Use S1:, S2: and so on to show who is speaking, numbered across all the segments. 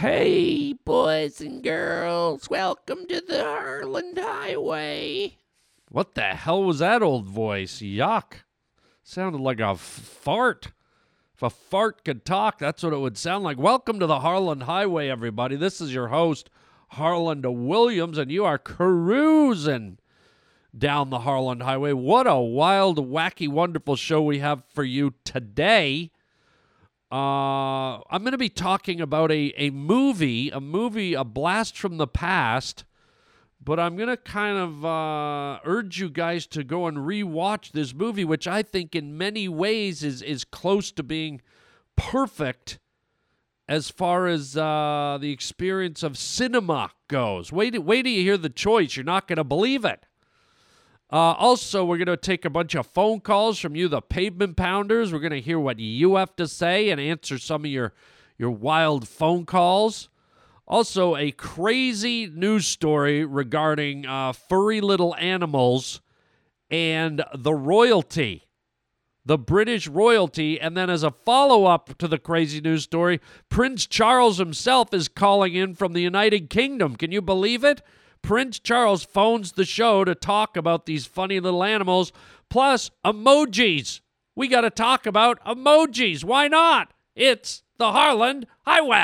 S1: Hey, boys and girls, welcome to the Harland Highway. What the hell was that old voice? Yuck. Sounded like a f- fart. If a fart could talk, that's what it would sound like. Welcome to the Harland Highway, everybody. This is your host, Harland Williams, and you are cruising down the Harland Highway. What a wild, wacky, wonderful show we have for you today. Uh, I'm going to be talking about a, a movie, a movie, a blast from the past, but I'm going to kind of uh, urge you guys to go and rewatch this movie, which I think in many ways is, is close to being perfect as far as uh, the experience of cinema goes. Wait, wait till you hear the choice. You're not going to believe it. Uh, also, we're going to take a bunch of phone calls from you, the pavement pounders. We're going to hear what you have to say and answer some of your, your wild phone calls. Also, a crazy news story regarding uh, furry little animals and the royalty, the British royalty. And then, as a follow up to the crazy news story, Prince Charles himself is calling in from the United Kingdom. Can you believe it? Prince Charles phones the show to talk about these funny little animals, plus emojis. We got to talk about emojis. Why not? It's the Harland Highway.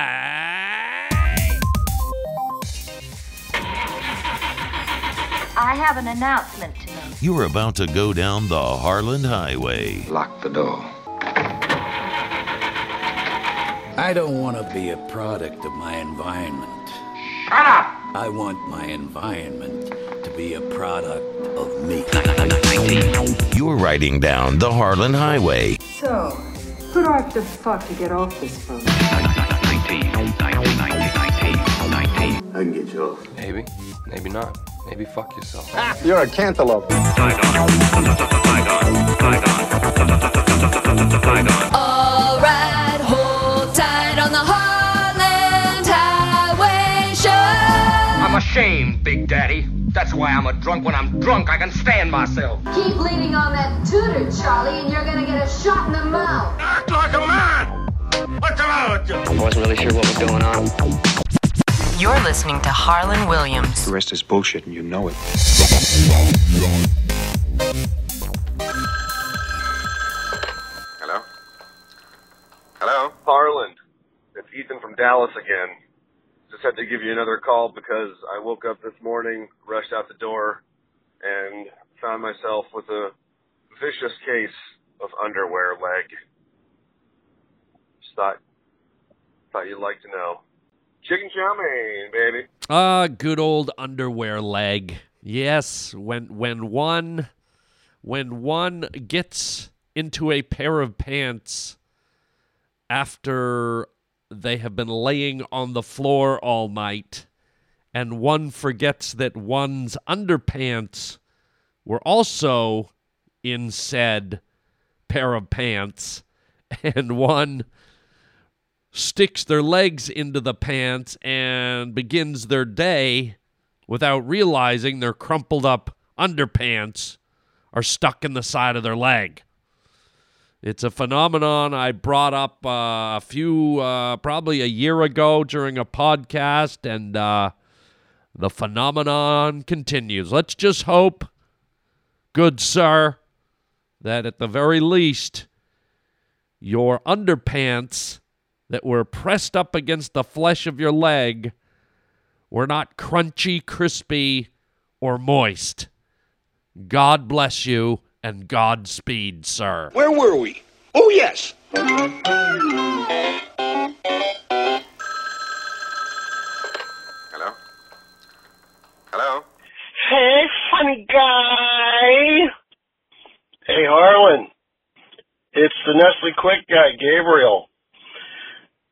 S2: I have an announcement to make.
S3: You're about to go down the Harland Highway.
S4: Lock the door.
S5: I don't want to be a product of my environment.
S4: Shut up!
S5: I want my environment to be a product of me.
S3: You're riding down the Harland Highway.
S6: So, who do I have to fuck to get off this phone?
S4: I can get you off.
S7: Maybe, maybe not. Maybe fuck yourself.
S4: You're a cantaloupe.
S8: All right,
S9: I'm Big Daddy. That's why I'm a drunk. When I'm drunk, I can stand myself.
S8: Keep leaning on that tutor, Charlie, and you're gonna get a shot in the mouth.
S9: Act like a man! What's the matter with you?
S7: I wasn't really sure what was going on.
S10: You're listening to Harland Williams.
S4: The rest is bullshit and you know it.
S11: Hello? Hello? Harland. It's Ethan from Dallas again. Just had to give you another call because I woke up this morning, rushed out the door, and found myself with a vicious case of underwear leg. Just thought, thought you'd like to know. Chicken chow mein, baby.
S1: Ah, good old underwear leg. Yes, when when one when one gets into a pair of pants after they have been laying on the floor all night and one forgets that one's underpants were also in said pair of pants and one sticks their legs into the pants and begins their day without realizing their crumpled up underpants are stuck in the side of their leg. It's a phenomenon I brought up uh, a few, uh, probably a year ago during a podcast, and uh, the phenomenon continues. Let's just hope, good sir, that at the very least, your underpants that were pressed up against the flesh of your leg were not crunchy, crispy, or moist. God bless you and Godspeed, sir.
S9: Where were we? Oh, yes.
S11: Hello? Hello?
S9: Hey, funny guy. Hey, Harland. It's the Nestle Quik guy, Gabriel.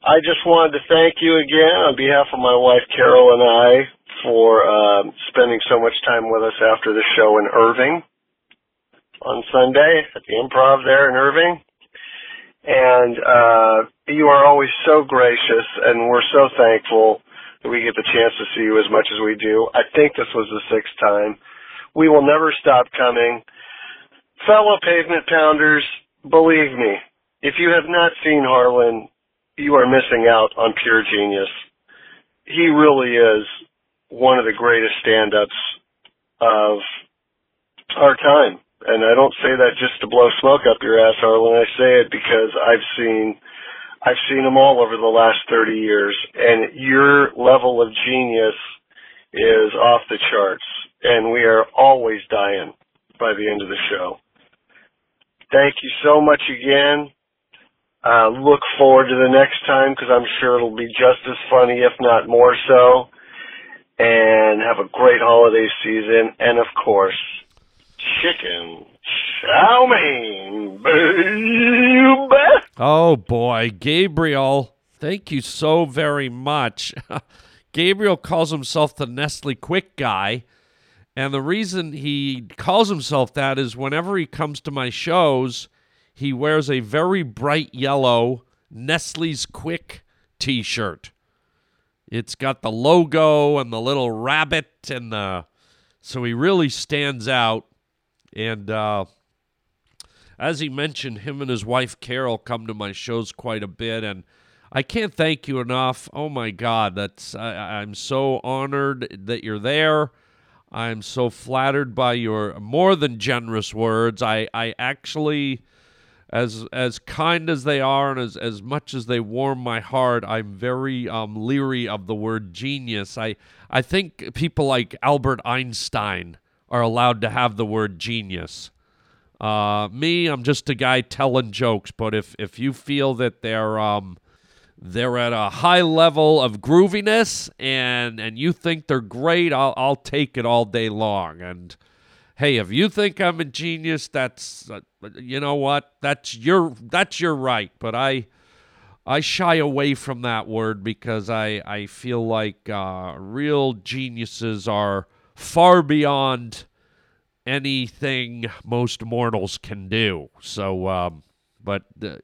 S9: I just wanted to thank you again on behalf of my wife Carol and I for um, spending so much time with us after the show in Irving on Sunday at the Improv there in Irving. And uh, you are always so gracious, and we're so thankful that we get the chance to see you as much as we do. I think this was the sixth time. We will never stop coming. Fellow pavement pounders, believe me, if you have not seen Harland, you are missing out on pure genius. he really is one of the greatest stand-ups of our time. And I don't say that just to blow smoke up your ass, Harland. I say it because I've seen I've seen them all over the last 30 years, and your level of genius is off the charts, and we are always dying by the end of the show. Thank you so much again. Uh, look forward to the next time because I'm sure it'll be just as funny, if not more so. And have a great holiday season, and of course, chicken chow mein, baby.
S1: Oh boy, Gabriel, thank you so very much. Gabriel calls himself the Nestle Quik Guy. And the reason he calls himself that is whenever he comes to my shows, he wears a very bright yellow Nestle's Quik t shirt. It's got the logo and the little rabbit and the so he really stands out. And uh, as he mentioned, him and his wife Carol come to my shows quite a bit, and I can't thank you enough. Oh my God, that's I, I'm so honored that you're there. I'm so flattered by your more than generous words. I, I actually, as as kind as they are and as, as much as they warm my heart, I'm very um, leery of the word genius. I I think people like Albert Einstein are allowed to have the word genius. Uh, me, I'm just a guy telling jokes. But if if you feel that they're um, they're at a high level of grooviness and and you think they're great, I'll I'll take it all day long. And hey, if you think I'm a genius, that's uh, you know what? That's your that's your right. But I I shy away from that word because I I feel like uh, real geniuses are far beyond anything most mortals can do. So, um, but uh,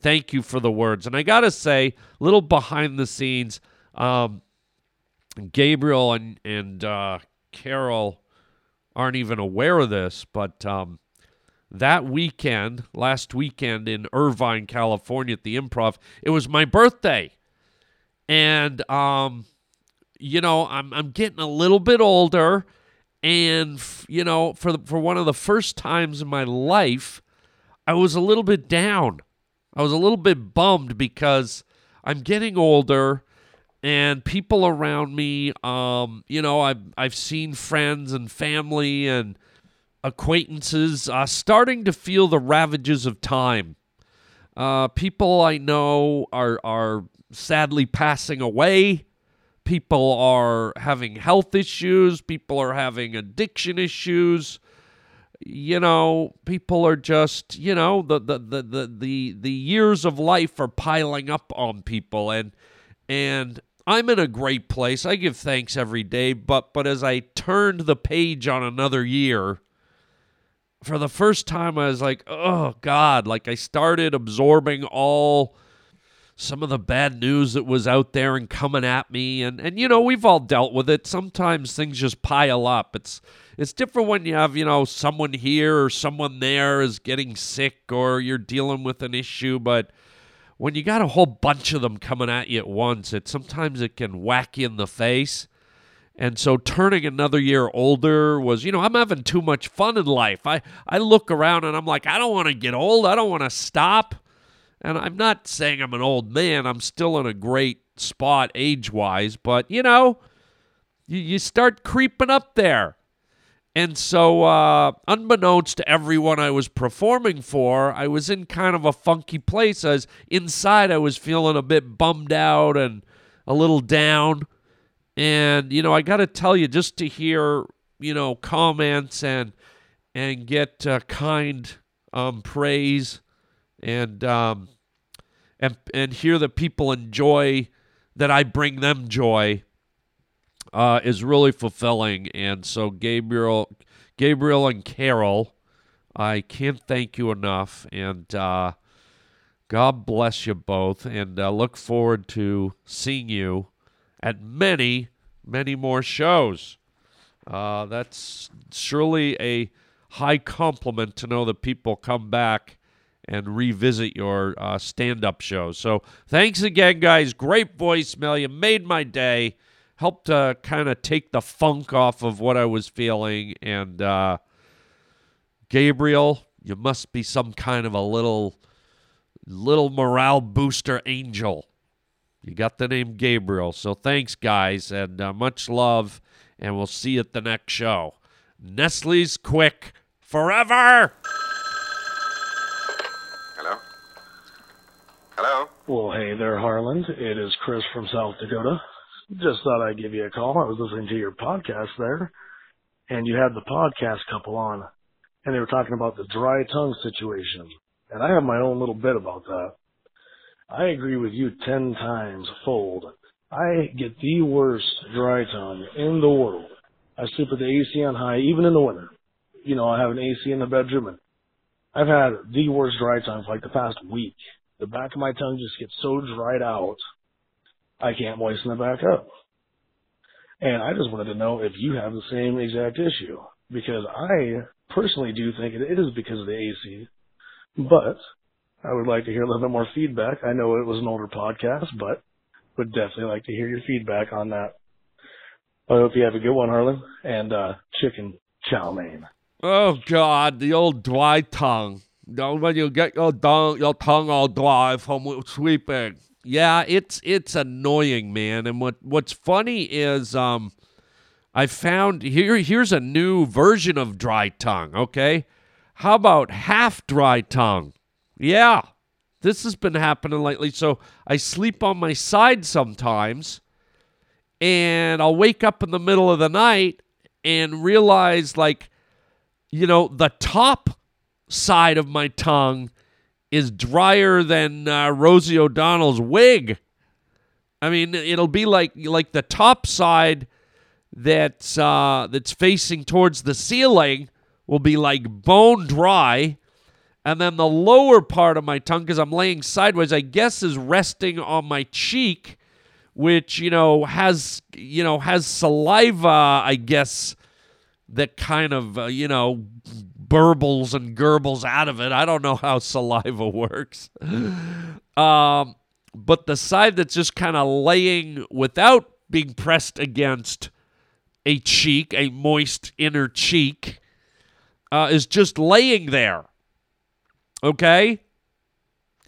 S1: thank you for the words. And I got to say, little behind the scenes, um, Gabriel and, and uh, Carol aren't even aware of this, but um, that weekend, last weekend in Irvine, California at the improv, it was my birthday. And, um, you know, I'm, I'm getting a little bit older and you know for the, for one of the first times in my life i was a little bit down. I was a little bit bummed because i'm getting older and people around me um you know i've i've seen friends and family and acquaintances uh, starting to feel the ravages of time. Uh people i know are are sadly passing away people are having health issues, people are having addiction issues. You know, people are just, you know, the the the the the, the years of life are piling up on people and and I'm in a great place. I give thanks every day, but but as I turned the page on another year, for the first time I was like, "Oh god," like I started absorbing all some of the bad news that was out there and coming at me. And and you know we've all dealt with it. Sometimes things just pile up. It's it's different when you have you know someone here or someone there is getting sick or you're dealing with an issue. But when you got a whole bunch of them coming at you at once it sometimes it can whack you in the face. And so turning another year older was you know i'm having too much fun in life. I i look around and i'm like i don't want to get old. I don't want to stop and I'm not saying I'm an old man. I'm still in a great spot age wise, but you know, you, you start creeping up there. And so, uh, unbeknownst to everyone I was performing for, I was in kind of a funky place. As inside, I was feeling a bit bummed out and a little down. And you know, I got to tell you, just to hear you know comments and and get uh, kind um, praise and um, and and hear that people enjoy that I bring them joy uh, is really fulfilling. And so Gabriel, Gabriel and Carol, I can't thank you enough. And uh, God bless you both. And uh, look forward to seeing you at many, many more shows. Uh, that's surely a high compliment to know that people come back and revisit your uh, stand up show. So thanks again, guys. Great voicemail. You made my day. Helped to kind of take the funk off of what I was feeling. And uh, Gabriel, you must be some kind of a little little morale booster angel. You got the name Gabriel. So thanks, guys, and uh, much love. And we'll see you at the next show. Nestle's Quik forever.
S11: Hello? Hello?
S12: Well, hey there, Harland. It is Chris from South Dakota. Just thought I'd give you a call. I was listening to your podcast there, and you had the podcast couple on, and they were talking about the dry tongue situation. And I have my own little bit about that. I agree with you ten times fold. I get the worst dry tongue in the world. I sleep with the AC on high, even in the winter. You know, I have an AC in the bedroom, and I've had the worst dry tongue for like the past week. The back of my tongue just gets so dried out, I can't moisten it back up. And I just wanted to know if you have the same exact issue, because I personally do think it is because of the AC, but I would like to hear a little bit more feedback. I know it was an older podcast, but would definitely like to hear your feedback on that. I hope you have a good one, Harland, and uh, chicken chow mein.
S1: Oh God, the old dry tongue. Don't when you get your tongue, your tongue all dry from sweeping. Yeah, it's it's annoying, man. And what what's funny is um, I found here here's a new version of dry tongue. Okay, how about half dry tongue? Yeah, this has been happening lately. So I sleep on my side sometimes, and I'll wake up in the middle of the night and realize, like, you know, the top side of my tongue is drier than uh, Rosie O'Donnell's wig. I mean, it'll be like like the top side that's uh, that's facing towards the ceiling will be like bone dry, and then the lower part of my tongue, because I'm laying sideways, I guess is resting on my cheek, which you know has you know has saliva, I guess that kind of uh, you know burbles and gurbles out of it. I don't know how saliva works. Um, but the side that's just kind of laying without being pressed against a cheek, a moist inner cheek, uh, is just laying there. Okay?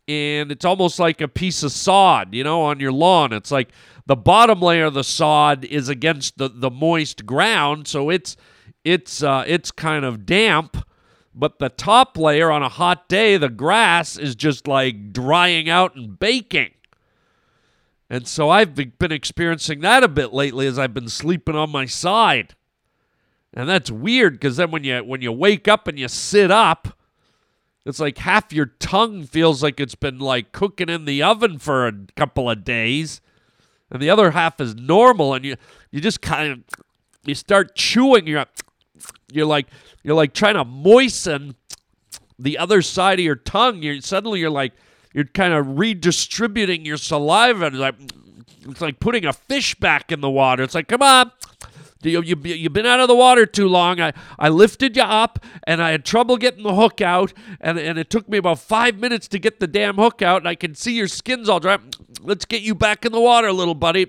S1: And it's almost like a piece of sod, you know, on your lawn. It's like the bottom layer of the sod is against the, the moist ground, so it's it's uh, it's kind of damp. But the top layer on a hot day, the grass is just like drying out and baking. And so I've been experiencing that a bit lately as I've been sleeping on my side. And that's weird because then when you when you wake up and you sit up, it's like half your tongue feels like it's been like cooking in the oven for a couple of days, and the other half is normal. And you you just kind of you start chewing. You're you're like you're like trying to moisten the other side of your tongue. You're suddenly you're like you're kind of redistributing your saliva. It's like it's like putting a fish back in the water. It's like come on. You, you, you've been out of the water too long. I, I lifted you up and I had trouble getting the hook out. And, and it took me about five minutes to get the damn hook out. And I can see your skin's all dry. Let's get you back in the water, little buddy.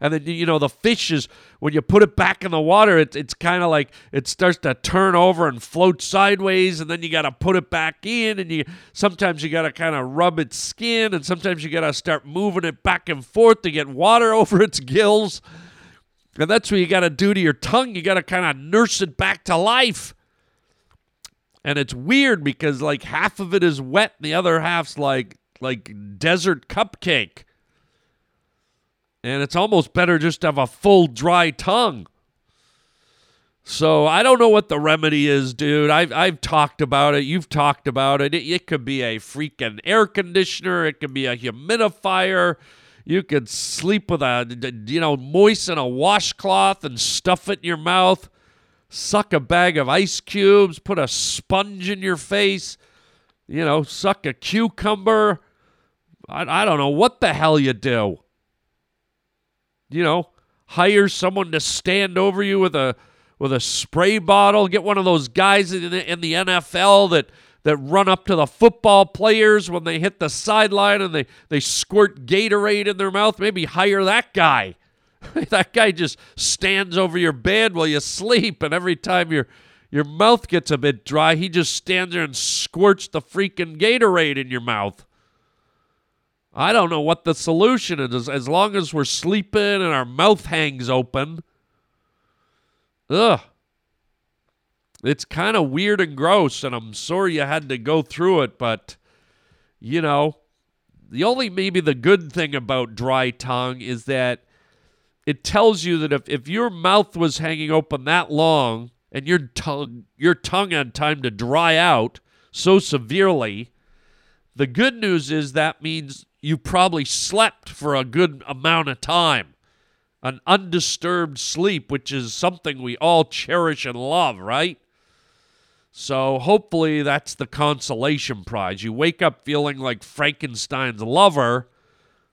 S1: And then, you know, the fish is, when you put it back in the water, it, it's kind of like it starts to turn over and float sideways. And then you got to put it back in. And you sometimes you got to kind of rub its skin. And sometimes you got to start moving it back and forth to get water over its gills. And that's what you got to do to your tongue. You got to kind of nurse it back to life. And it's weird because like half of it is wet and the other half's like like desert cupcake. And it's almost better just to have a full dry tongue. So I don't know what the remedy is, dude. I've I've talked about it. You've talked about it. It, it could be a freaking air conditioner. It could be a humidifier. You could sleep with a, you know, moisten a washcloth and stuff it in your mouth. Suck a bag of ice cubes. Put a sponge in your face. You know, suck a cucumber. I, I don't know what the hell you do. You know, hire someone to stand over you with a with a spray bottle. Get one of those guys in the, in the NFL that that run up to the football players when they hit the sideline and they, they squirt Gatorade in their mouth. Maybe hire that guy. that guy just stands over your bed while you sleep, and every time your your mouth gets a bit dry, he just stands there and squirts the freaking Gatorade in your mouth. I don't know what the solution is. As long as we're sleeping and our mouth hangs open, ugh. It's kind of weird and gross, and I'm sorry you had to go through it, but, you know, the only maybe the good thing about dry tongue is that it tells you that if, if your mouth was hanging open that long and your tongue your tongue had time to dry out so severely, the good news is that means you probably slept for a good amount of time. An undisturbed sleep, which is something we all cherish and love, right? So hopefully that's the consolation prize. You wake up feeling like Frankenstein's lover,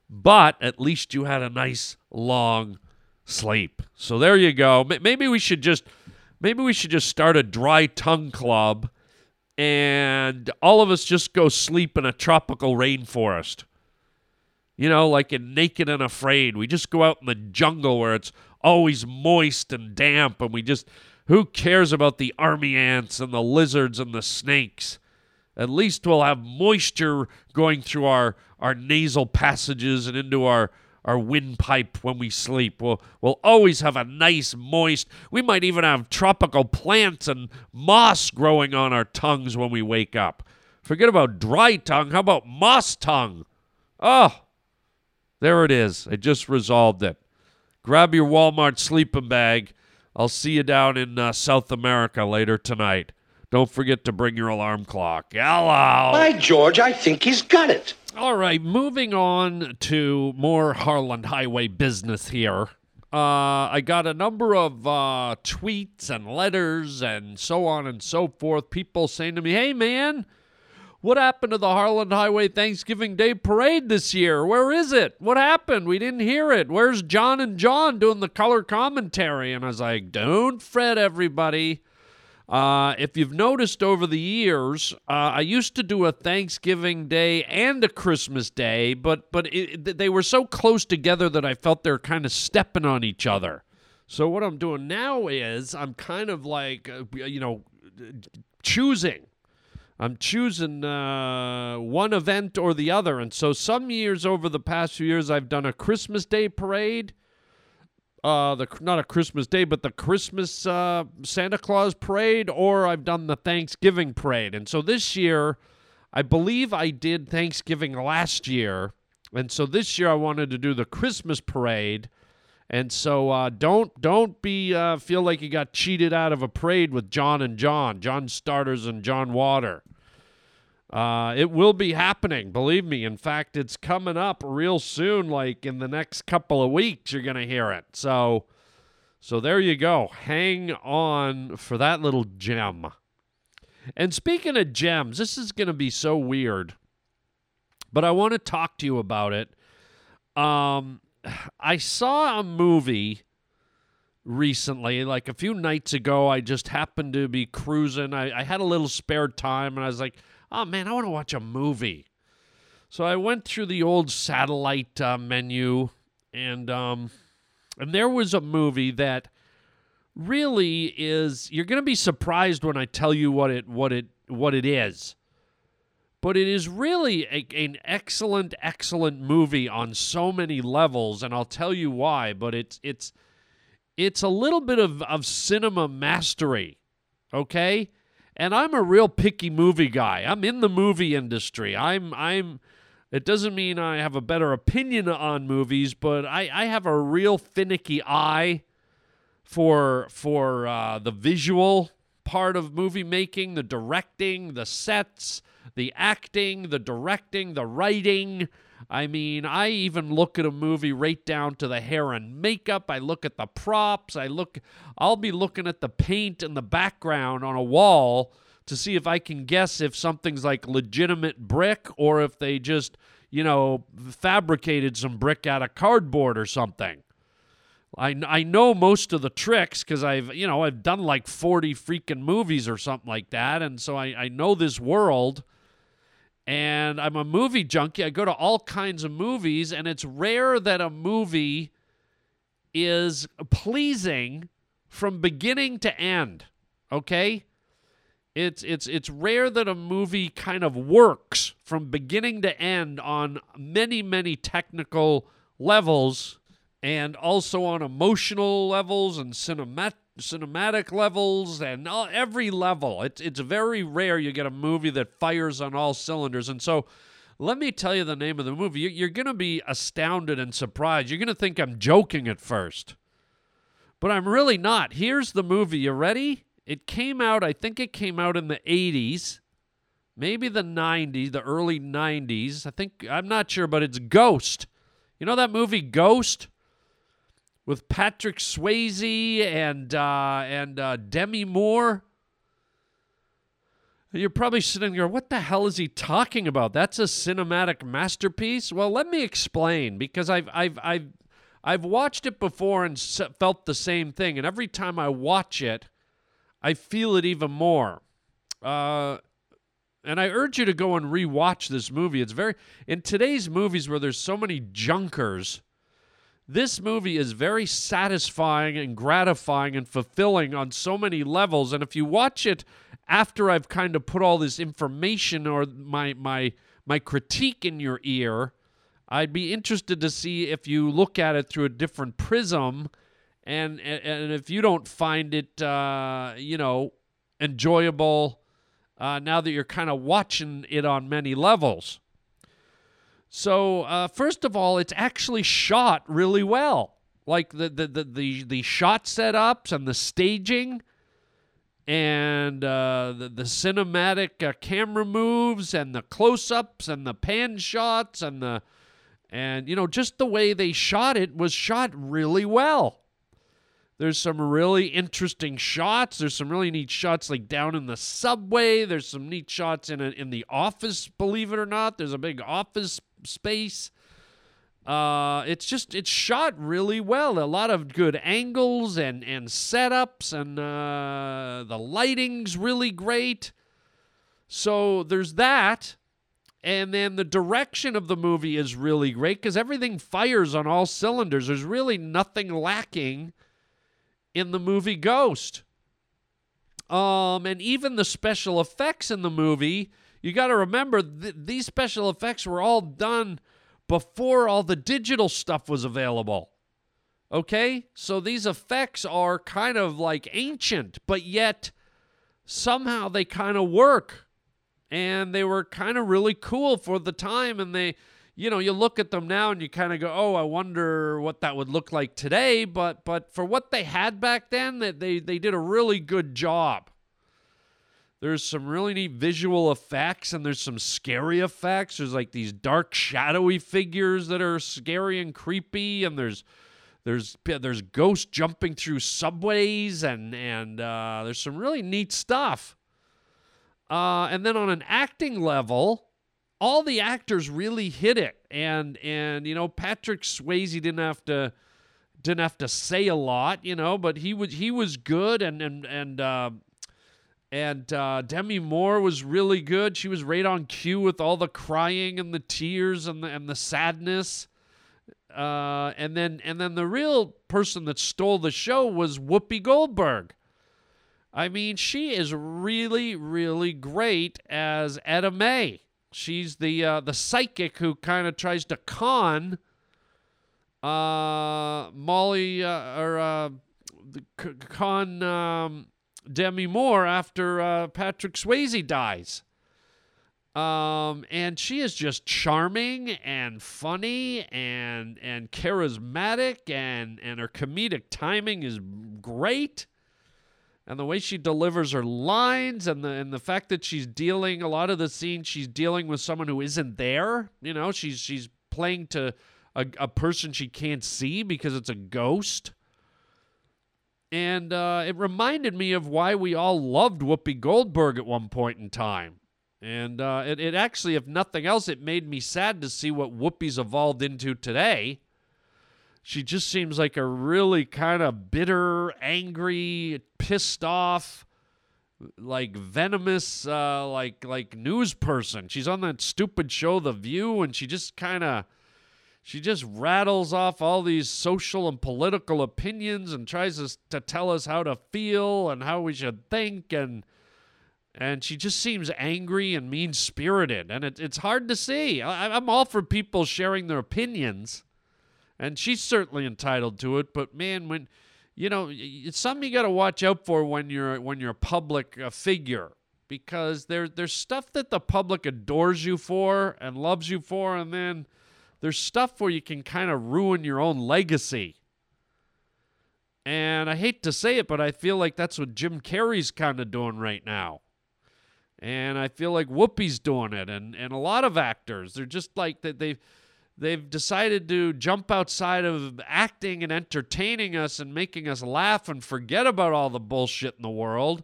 S1: but at least you had a nice long sleep. So there you go. Maybe we should just maybe we should just start a dry tongue club and all of us just go sleep in a tropical rainforest. You know, like in Naked and Afraid. We just go out in the jungle where it's always moist and damp and we just who cares about the army ants and the lizards and the snakes? At least we'll have moisture going through our, our nasal passages and into our, our windpipe when we sleep. We'll, we'll always have a nice, moist, we might even have tropical plants and moss growing on our tongues when we wake up. Forget about dry tongue. How about moss tongue? Oh, there it is. I just resolved it. Grab your Walmart sleeping bag I'll see you down in uh, South America later tonight. Don't forget to bring your alarm clock. Hello.
S13: By George, I think he's got it.
S1: All right, moving on to more Harland Highway business here. Uh, I got a number of uh, tweets and letters and so on and so forth. People saying to me, hey, man, what happened to the Harland Highway Thanksgiving Day Parade this year? Where is it? What happened? We didn't hear it. Where's John and John doing the color commentary? And I was like, don't fret, everybody. Uh, if you've noticed over the years, uh, I used to do a Thanksgiving Day and a Christmas Day, but but it, they were so close together that I felt they were kind of stepping on each other. So what I'm doing now is I'm kind of like, uh, you know, choosing I'm choosing uh, one event or the other. And so some years over the past few years, I've done a Christmas Day parade. Uh, the not a Christmas Day, but the Christmas uh, Santa Claus parade, or I've done the Thanksgiving parade. And so this year, I believe I did Thanksgiving last year, and so this year I wanted to do the Christmas parade. And so uh, don't don't be uh, feel like you got cheated out of a parade with John and John, John Starters and John Water. Uh, it will be happening, believe me. In fact, it's coming up real soon. Like in the next couple of weeks, you're gonna hear it. So, so there you go. Hang on for that little gem. And speaking of gems, this is gonna be so weird, but I want to talk to you about it. Um, I saw a movie recently, like a few nights ago. I just happened to be cruising. I, I had a little spare time, and I was like, oh man, I want to watch a movie. So I went through the old satellite uh, menu, and um, and there was a movie that really is. You're to be surprised when I tell you what it what it what it is but it is really a, an excellent, excellent movie on so many levels, and I'll tell you why. But it's it's it's a little bit of, of cinema mastery, okay? And I'm a real picky movie guy. I'm in the movie industry. I'm I'm. It doesn't mean I have a better opinion on movies, but I, I have a real finicky eye for for uh, the visual part of movie making, the directing, the sets the acting, the directing, the writing. I mean, I even look at a movie right down to the hair and makeup. I look at the props. I look I'll be looking at the paint in the background on a wall to see if I can guess if something's like legitimate brick or if they just, you know, fabricated some brick out of cardboard or something. I, I know most of the tricks because I've you know I've done like 40 freaking movies or something like that and so I, I know this world and I'm a movie junkie. I go to all kinds of movies and it's rare that a movie is pleasing from beginning to end okay? It's it's it's rare that a movie kind of works from beginning to end on many many technical levels and also on emotional levels and cinemat- cinematic levels and all, every level. It's it's very rare you get a movie that fires on all cylinders. And so, let me tell you the name of the movie. You- You're going to be astounded and surprised. You're going to think I'm joking at first, but I'm really not. Here's the movie. You ready? It came out. I think it came out in the 80s. Maybe the 90s, the early 90s. I think, I'm not sure, but it's Ghost. You know that movie Ghost? With Patrick Swayze and uh, and uh, Demi Moore. You're probably sitting there, what the hell is he talking about? That's a cinematic masterpiece. Well, let me explain because I've I've I've I've watched it before and felt the same thing, and every time I watch it, I feel it even more. Uh, and I urge you to go and rewatch this movie. It's very in today's movies where there's so many junkers. This movie is very satisfying and gratifying and fulfilling on so many levels. And if you watch it after I've kind of put all this information or my my my critique in your ear, I'd be interested to see if you look at it through a different prism, and and, and if you don't find it, uh, you know, enjoyable. Uh, now that you're kind of watching it on many levels. So uh, first of all, it's actually shot really well. Like the the the the, the shot setups and the staging, and uh, the the cinematic uh, camera moves and the close-ups and the pan shots and the and you know just the way they shot it was shot really well. There's some really interesting shots. There's some really neat shots like down in the subway. There's some neat shots in a, in the office, believe it or not. There's a big office space. Uh, it's just it's shot really well. A lot of good angles and and setups, and uh, the lighting's really great. So there's that, and then the direction of the movie is really great because everything fires on all cylinders. There's really nothing lacking in the movie Ghost. Um, and even the special effects in the movie, you got to remember th- these special effects were all done before all the digital stuff was available. Okay? So these effects are kind of like ancient, but yet somehow they kind of work. And they were kind of really cool for the time. And they, you know, you look at them now and you kind of go, oh, I wonder what that would look like today. But but for what they had back then, that they, they did a really good job. There's some really neat visual effects and there's some scary effects. There's like these dark, shadowy figures that are scary and creepy, and there's there's there's ghosts jumping through subways and and uh, there's some really neat stuff. Uh, and then on an acting level, all the actors really hit it, and and you know Patrick Swayze didn't have to didn't have to say a lot, you know, but he was he was good, and and and. Uh, and uh, Demi Moore was really good. She was right on cue with all the crying and the tears and the and the sadness. Uh, and then and then the real person that stole the show was Whoopi Goldberg. I mean, she is really really great as Oda Mae. She's the uh, the psychic who kind of tries to con uh, Molly uh, or uh, con. Um, Demi Moore after uh, Patrick Swayze dies. Um, and she is just charming and funny and and charismatic and and her comedic timing is great. And the way she delivers her lines and the and the fact that she's dealing a lot of the scenes she's dealing with someone who isn't there. You know, she's she's playing to a, a person she can't see because it's a ghost. And uh, it reminded me of why we all loved Whoopi Goldberg at one point in time. And uh, it, it actually, if nothing else, it made me sad to see what Whoopi's evolved into today. she just seems like a really kind of bitter, angry, pissed off, like venomous, uh, like like news person. She's on that stupid show, The View, and she just kind of she just rattles off all these social and political opinions and tries to, to tell us how to feel and how we should think and and she just seems angry and mean spirited and it, it's hard to see. I, i'm all for people sharing their opinions and she's certainly entitled to it but man when you know it's something you got to watch out for when you're when you're a public uh, figure because there there's stuff that the public adores you for and loves you for and then there's stuff where you can kind of ruin your own legacy and I hate to say it, but I feel like that's what Jim Carrey's kind of doing right now. And I feel like Whoopi's doing it, and, and a lot of actors. They're just like that they've they've decided to jump outside of acting and entertaining us and making us laugh and forget about all the bullshit in the world.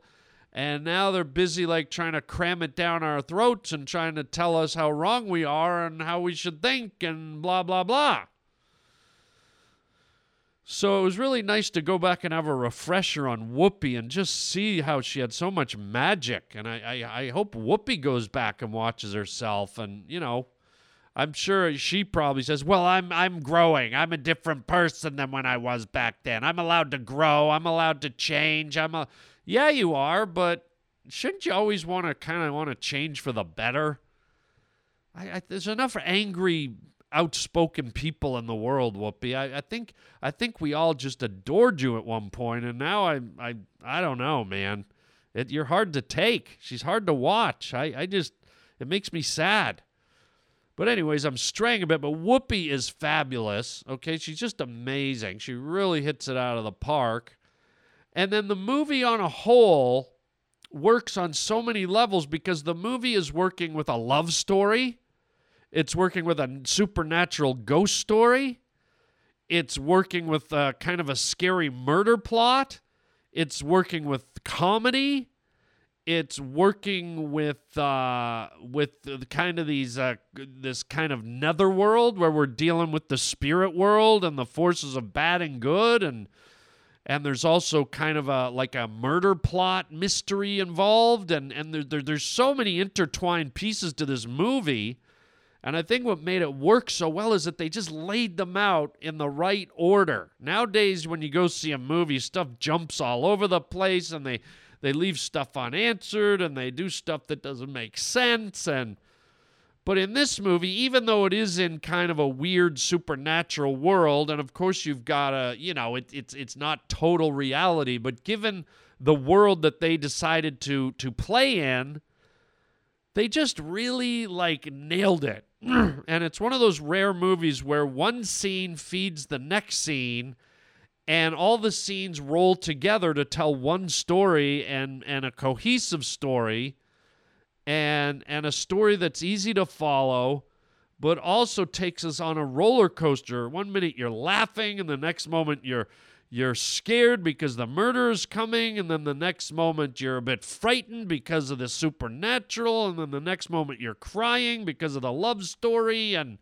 S1: And now they're busy like trying to cram it down our throats and trying to tell us how wrong we are and how we should think and blah blah blah. So it was really nice to go back and have a refresher on Whoopi and just see how she had so much magic. And I, I, I hope Whoopi goes back and watches herself. And, you know, I'm sure she probably says, Well, I'm I'm growing. I'm a different person than when I was back then. I'm allowed to grow. I'm allowed to change. I'm a Yeah, you are, but shouldn't you always want to kind of want to change for the better? I, I, there's enough angry outspoken people in the world, Whoopi. I, I think I think we all just adored you at one point, and now I I I don't know, man. It, you're hard to take. She's hard to watch. I, I just it makes me sad. But anyways, I'm straying a bit, but Whoopi is fabulous. Okay, she's just amazing. She really hits it out of the park. And then the movie on a whole works on so many levels because the movie is working with a love story it's working with a supernatural ghost story. It's working with a, kind of a scary murder plot. It's working with comedy. It's working with uh, with kind of these uh, this kind of netherworld where we're dealing with the spirit world and the forces of bad and good and and there's also kind of a like a murder plot mystery involved and and there, there, there's so many intertwined pieces to this movie and I think what made it work so well is that they just laid them out in the right order. Nowadays, when you go see a movie, stuff jumps all over the place and they, they leave stuff unanswered and they do stuff that doesn't make sense. And but in this movie, even though it is in kind of a weird supernatural world, and of course you've got a, you know, it, it's it's not total reality, but given the world that they decided to to play in, they just really like nailed it. and it's one of those rare movies where one scene feeds the next scene and all the scenes roll together to tell one story and and a cohesive story and and a story that's easy to follow but also takes us on a roller coaster one minute you're laughing and the next moment you're you're scared because the murder is coming, and then the next moment you're a bit frightened because of the supernatural, and then the next moment you're crying because of the love story, and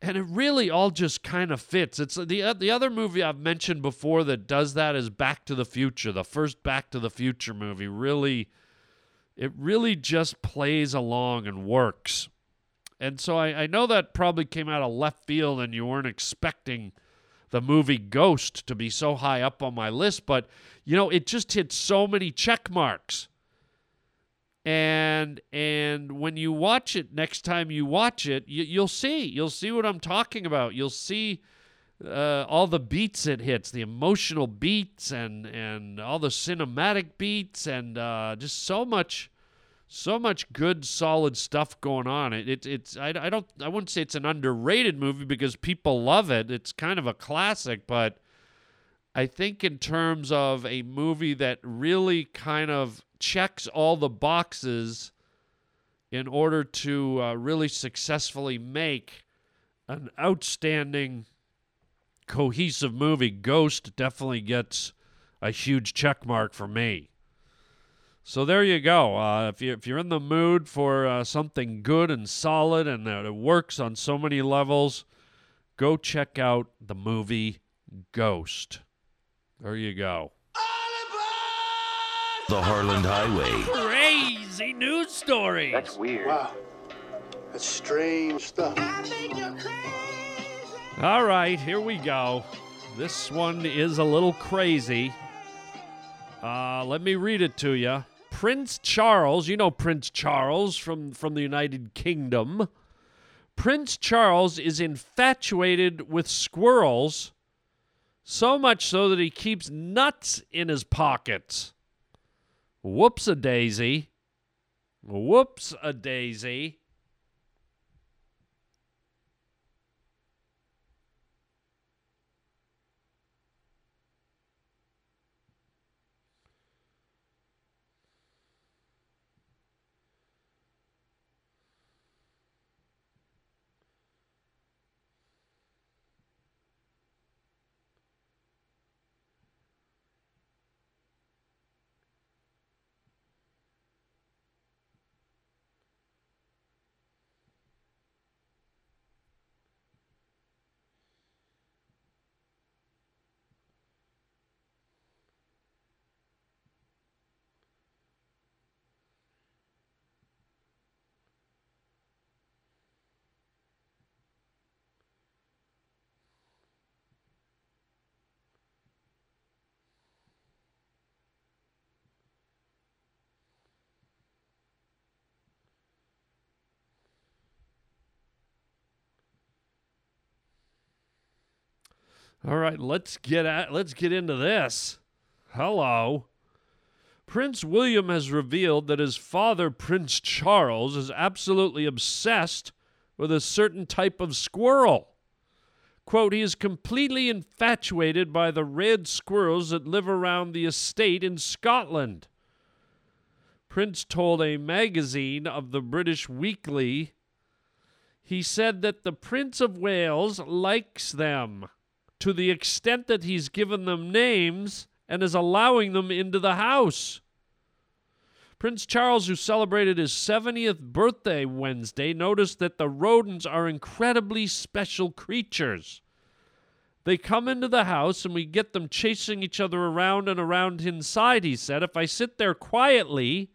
S1: and it really all just kind of fits. It's the uh, the other movie I've mentioned before that does that is Back to the Future. The first Back to the Future movie really, it really just plays along and works. And so I, I know that probably came out of left field, and you weren't expecting the movie Ghost to be so high up on my list, but you know, it just hit so many check marks. And and when you watch it next time you watch it, you, will see you'll see what I'm talking about. You'll see uh, all the beats it hits, the emotional beats, and and all the cinematic beats, and uh, just so much so much good, solid stuff going on. It, it, it's I, I don't I wouldn't say it's an underrated movie because people love it. It's kind of a classic, but I think in terms of a movie that really kind of checks all the boxes in order to uh, really successfully make an outstanding cohesive movie, Ghost definitely gets a huge check mark for me. So there you go. Uh, if you if you're in the mood for uh, something good and solid and that it works on so many levels, go check out the movie Ghost. There you go.
S3: The Harland Highway.
S1: Crazy news story.
S13: That's weird. Wow. That's strange stuff.
S1: All right, here we go. This one is a little crazy. Uh, let me read it to you. Prince Charles, you know Prince Charles from, from the United Kingdom. Prince Charles is infatuated with squirrels, so much so that he keeps nuts in his pockets. Whoops a daisy. Whoops a daisy. All right, let's get at let's get into this. Hello. Prince William has revealed that his father, Prince Charles, is absolutely obsessed with a certain type of squirrel. Quote, he is completely infatuated by the red squirrels that live around the estate in Scotland. Prince told a magazine of the British Weekly he said that the Prince of Wales likes them to the extent that he's given them names and is allowing them into the house. Prince Charles, who celebrated his 70th birthday Wednesday, noticed that the rodents are incredibly special creatures. They come into the house and we get them chasing each other around and around inside, he said. If I sit there quietly,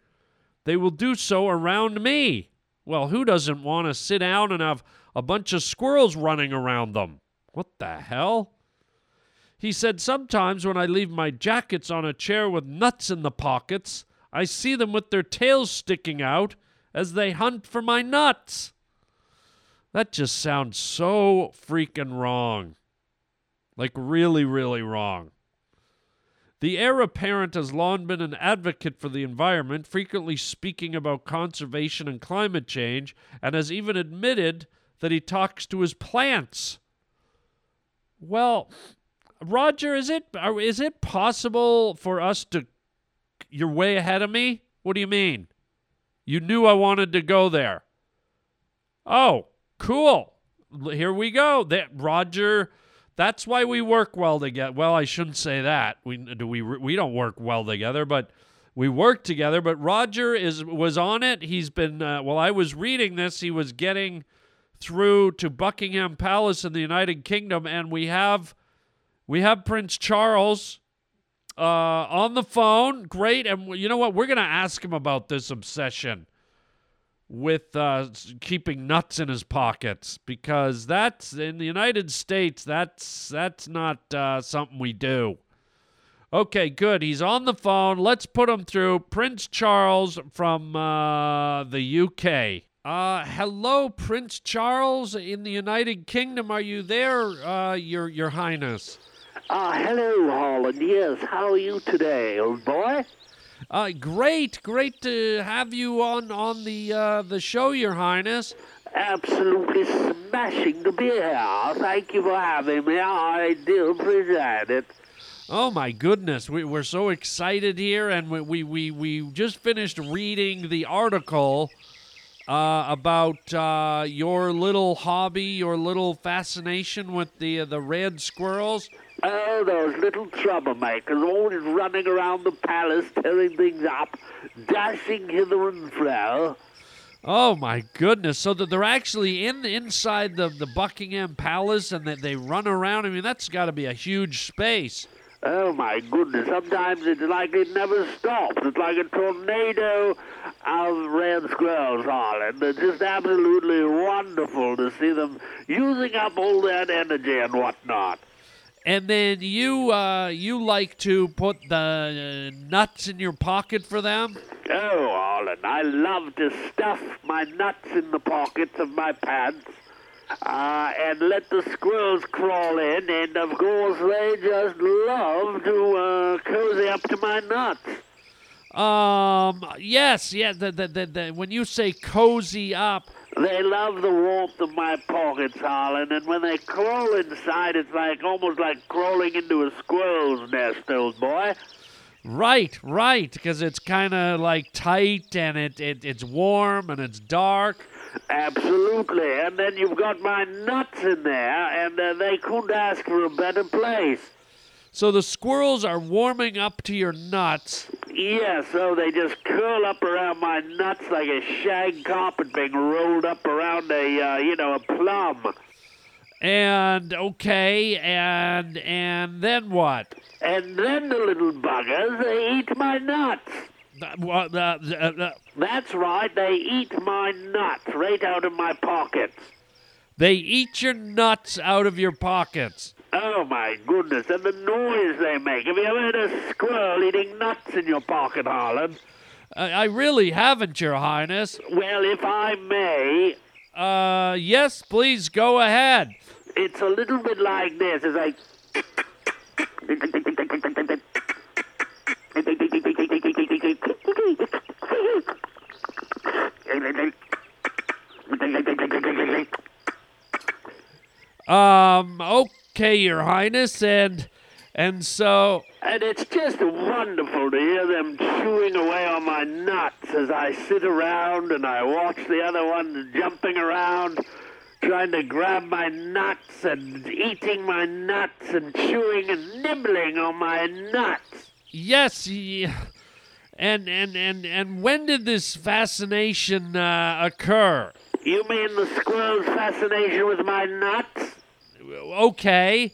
S1: they will do so around me. Well, who doesn't want to sit down and have a bunch of squirrels running around them? What the hell? He said, Sometimes when I leave my jackets on a chair with nuts in the pockets, I see them with their tails sticking out as they hunt for my nuts. That just sounds so freaking wrong. Like, really, really wrong. The heir apparent has long been an advocate for the environment, frequently speaking about conservation and climate change, and has even admitted that he talks to his plants. Well, Roger, is it is it possible for us to you're way ahead of me? What do you mean? You knew I wanted to go there. Oh, cool. Here we go. That Roger that's why we work well together. Well, I shouldn't say that. We do we we don't work well together, but we work together. But Roger is was on it. He's been uh, well. I was reading this. He was getting through to Buckingham Palace in the United Kingdom, and we have we have Prince Charles uh, on the phone. Great, and you know what? We're going to ask him about this obsession with uh, keeping nuts in his pockets because that's in the United States. That's that's not uh, something we do. Okay, good. He's on the phone. Let's put him through. Prince Charles from uh, the UK. Uh, hello, Prince Charles in the United Kingdom. Are you there, uh, your your Highness?
S14: Ah, hello, Harland. Yes, how are you today, old boy?
S1: Uh, great, great to have you on on the uh, the show, Your Highness.
S14: Absolutely smashing to be here. Thank you for having me. I do appreciate it.
S1: Oh my goodness, we, we're so excited here, and we, we, we, we just finished reading the article uh, about uh, your little hobby, your little fascination with the uh, the red squirrels.
S14: Oh, those little troublemakers, always running around the palace, tearing things up, dashing hither and fro.
S1: Oh my goodness! So that they're actually in inside the the Buckingham Palace, and that they run around. I mean, that's got to be a huge space.
S14: Oh my goodness, sometimes it's like it never stops. It's like a tornado of red squirrels, Harland. It's just absolutely wonderful to see them using up all that energy and whatnot.
S1: And then you uh, you like to put the uh, nuts in your pocket for them?
S14: Oh, Harland, I love to stuff my nuts in the pockets of my pants uh, and let the squirrels crawl in, and of course they just love to uh, cozy up to my nuts.
S1: Um. Yes. Yeah. The, the, the, the, when you say cozy up,
S14: They love the warmth of my pockets, Harland, and when they crawl inside, it's like almost like crawling into a squirrel's nest, old boy.
S1: right, right, because it's kind of like tight and it, it it's warm and it's dark.
S14: Absolutely, and then you've got my nuts in there, and uh, they couldn't ask for a better place.
S1: So the squirrels are warming up to your nuts.
S14: Yeah, so they just curl up around my nuts like a shag carpet being rolled up around a, uh, you know, a plum.
S1: And okay, and and then what?
S14: And then the little buggers, they eat my nuts.
S1: Uh, uh,
S14: That's right, they eat my nuts right out of my pockets.
S1: they eat your nuts out of your pockets.
S14: Oh my goodness, and the noise they make. Have you ever heard a squirrel eating nuts in your pocket, Harland?
S1: I, I really haven't, Your Highness.
S14: Well, if I may,
S1: Uh, yes, please go ahead.
S14: it's a little bit like this. It's like.
S1: Um, okay, Your Highness, and and so
S14: And it's just wonderful to hear them chewing away on my nuts as I sit around and I watch the other ones jumping around, trying to grab my nuts and eating my nuts and chewing and nibbling on my nuts.
S1: yes, y- and and and and when did this fascination uh, occur?
S14: You mean the squirrel's fascination with my nuts?
S1: Okay,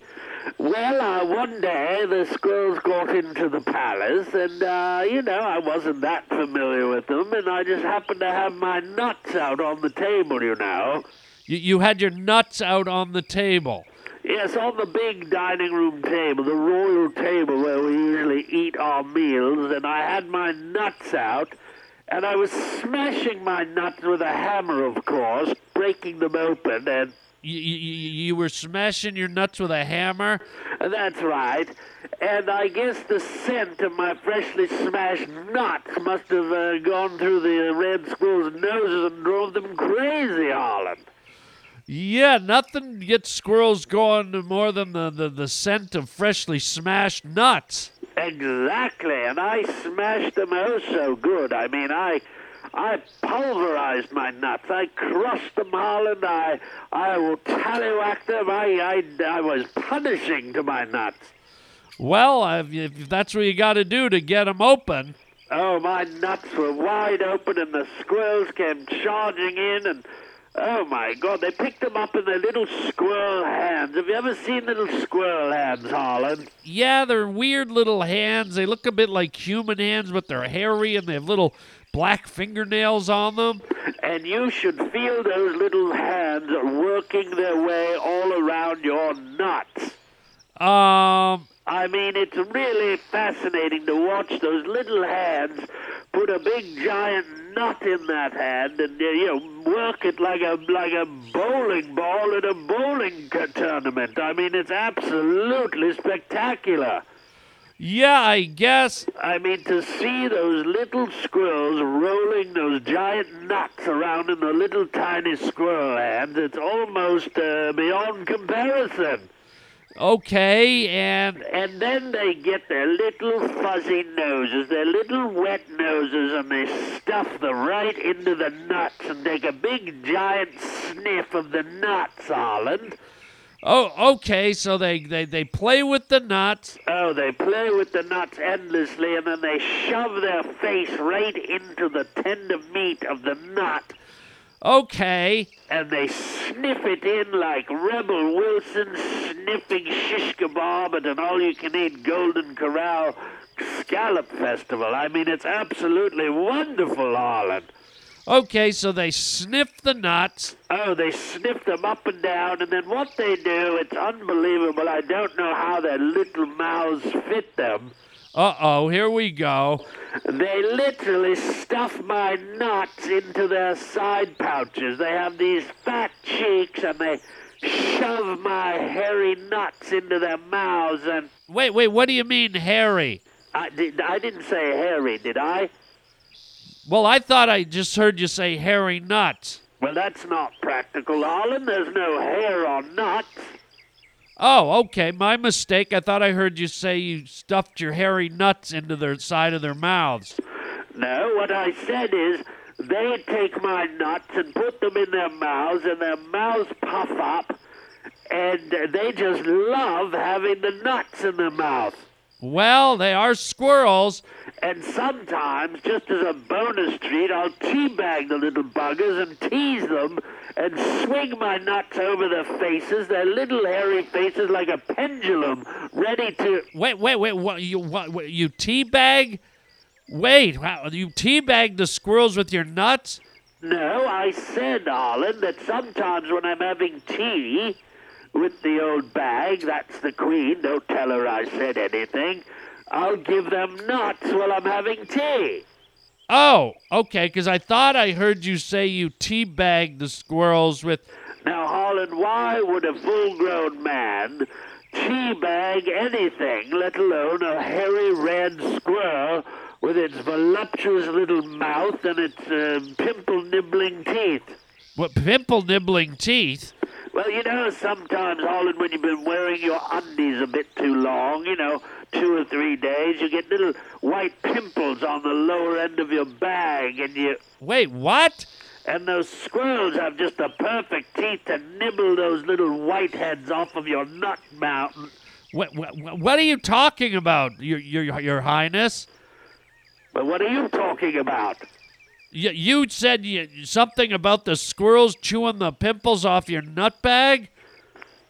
S14: Well, uh, one day the squirrels got into the palace, and, uh, you know, I wasn't that familiar with them, and I just happened to have my nuts out on the table, you know.
S1: you you had your nuts out on the table.
S14: Yes, on the big dining room table, the royal table where we usually eat our meals, and I had my nuts out, and I was smashing my nuts with a hammer, of course, breaking them open, and
S1: You, you, you were smashing your nuts with a hammer.
S14: That's right. And I guess the scent of my freshly smashed nuts must have uh, gone through the red squirrel's noses and drove them crazy, Harland.
S1: Yeah, nothing gets squirrels going more than the, the, the scent of freshly smashed nuts.
S14: Exactly, and I smashed them oh so good. I mean, I, I pulverized my nuts. I crushed them, Harland. I, I will tallywhack them. I, I, I was punishing to my nuts.
S1: Well, if that's what you got to do to get them open.
S14: Oh, my nuts were wide open, and the squirrels came charging in, and oh my God, they picked them up in their little squirrel hands. Have you ever seen little squirrel hands, Harland?
S1: Yeah, they're weird little hands. They look a bit like human hands, but they're hairy and they have little black fingernails on them.
S14: And you should feel those little hands working their way all around your nuts.
S1: Um,
S14: I mean, it's really fascinating to watch those little hands put a big giant nut in that hand and you know work it like a like a bowling ball at a bowling tournament. I mean, it's absolutely spectacular.
S1: yeah, I guess.
S14: I mean, to see those little squirrels rolling those giant nuts around in the little tiny squirrel hands, it's almost uh, beyond comparison.
S1: Okay, and
S14: And then they get their little fuzzy noses, their little wet noses, and they stuff them right into the nuts and take a big giant sniff of the nuts, Harland.
S1: oh, okay. So they, they they play with the nuts.
S14: Oh, they play with the nuts endlessly, and then they shove their face right into the tender meat of the nut.
S1: Okay.
S14: And they sniff it in like Rebel Wilson sniffing shish kebab at an all-you-can-eat Golden Corral scallop festival. I mean, it's absolutely wonderful, Harland.
S1: Okay, so they sniff the nuts.
S14: Oh, they sniff them up and down, and then what they do, it's unbelievable. I don't know how their little mouths fit them.
S1: Uh oh, here we go.
S14: They literally stuff my nuts into their side pouches. They have these fat cheeks, and they shove my hairy nuts into their mouths. And
S1: wait, wait, what do you mean, hairy?
S14: I, did, I didn't say hairy, did I?
S1: Well, I thought I just heard you say hairy nuts.
S14: Well, that's not practical, Harland. There's no hair on nuts.
S1: Oh, okay. My mistake. I thought I heard you say you stuffed your hairy nuts into their side of their mouths.
S14: No, what I said is they take my nuts and put them in their mouths, and their mouths puff up, and they just love having the nuts in their mouth.
S1: Well, they are squirrels.
S14: And sometimes, just as a bonus treat, I'll teabag the little buggers and tease them and swing my nuts over their faces, their little hairy faces like a pendulum, ready to.
S1: Wait, wait, wait! What you what, what you teabag? Wait, wow, you teabag the squirrels with your nuts?
S14: No, I said, Harland, that sometimes when I'm having tea with the old bag, that's the queen, don't tell her I said anything, I'll give them nuts while I'm having tea.
S1: Oh, okay, because I thought I heard you say you teabag the squirrels with.
S14: Now, Harland, why would a full grown man teabag anything, let alone a hairy red squirrel with its voluptuous little mouth and its uh, pimple nibbling teeth?
S1: What, pimple nibbling teeth?
S14: Well, you know, sometimes, Harland, when you've been wearing your undies a bit too long, you know, two or three days, you get little white pimples on the lower end of your bag, and you.
S1: Wait, what?
S14: And those squirrels have just the perfect teeth to nibble those little white heads off of your nut mountain.
S1: What, what, what are you talking about, your, your, your Highness?
S14: But what are you talking about?
S1: You, you said you, something about the squirrels chewing the pimples off your nut bag?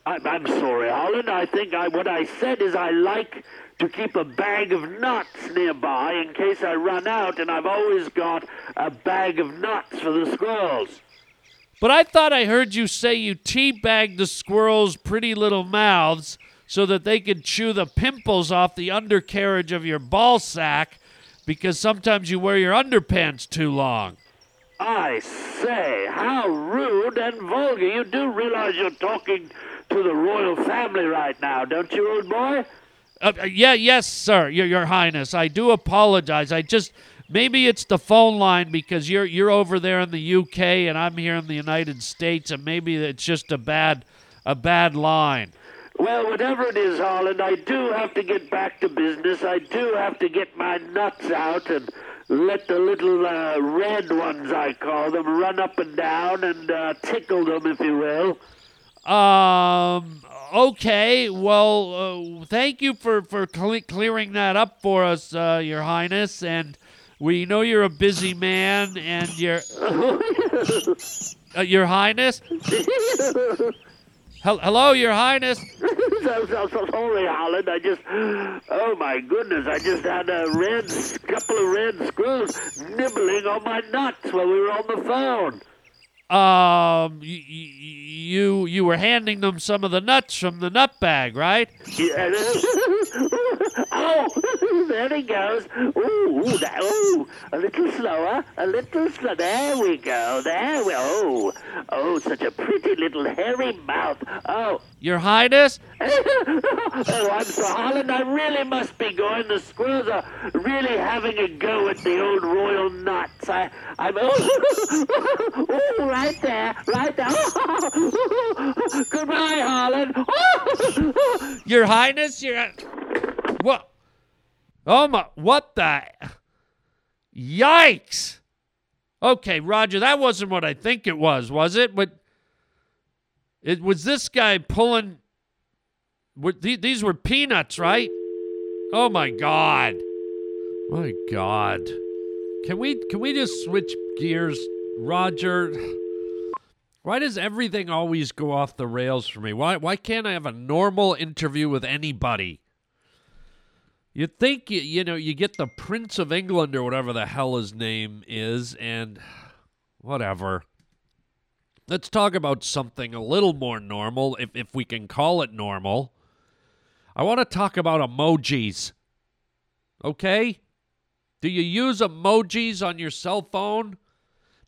S14: I'm, I'm sorry, Harland. I think I, what I said is I like to keep a bag of nuts nearby in case I run out, and I've always got a bag of nuts for the squirrels.
S1: But I thought I heard you say you teabagged the squirrels' pretty little mouths so that they could chew the pimples off the undercarriage of your ball sack because sometimes you wear your underpants too long.
S14: I say, how rude and vulgar. You do realize you're talking to the royal family right now, don't you, old boy?
S1: Uh, yeah, yes, sir, your, your Highness. I do apologize. I just maybe it's the phone line because you're you're over there in the UK and I'm here in the United States, and maybe it's just a bad a bad line.
S14: Well, whatever it is, Harland, I do have to get back to business. I do have to get my nuts out and let the little uh, red ones, I call them, run up and down and uh, tickle them, if you will.
S1: Um, okay, well, uh, thank you for for cle- clearing that up for us, uh, Your Highness, and we know you're a busy man, and you're uh, Your Highness. Hello, Your Highness.
S14: so, so, so sorry, Harland. I just, oh my goodness, I just had a red couple of red squirrels nibbling on my nuts while we were on the phone.
S1: Um, you, you you were handing them some of the nuts from the nut bag, right?
S14: Yeah. oh, there he goes. Ooh, that, ooh, a little slower, a little slower. There we go. There we. Oh, oh, such a pretty little hairy mouth. Oh,
S1: Your Highness.
S14: oh, I'm sorry, Harland. I really must be going. The squirrels are really having a go at the old royal nuts. I, I'm. Oh, oh right there, right there. Goodbye, Harland.
S1: Your Highness, you're. What? Oh my! What the? Yikes! Okay, Roger, that wasn't what I think it was, was it? But it was this guy pulling. These were peanuts, right? Oh my God! My God! Can we can we just switch gears, Roger? Why does everything always go off the rails for me? Why why can't I have a normal interview with anybody? You'd think you, you know you get the Prince of England or whatever the hell his name is, and whatever. Let's talk about something a little more normal, if if we can call it normal. I want to talk about emojis. Okay? Do you use emojis on your cell phone?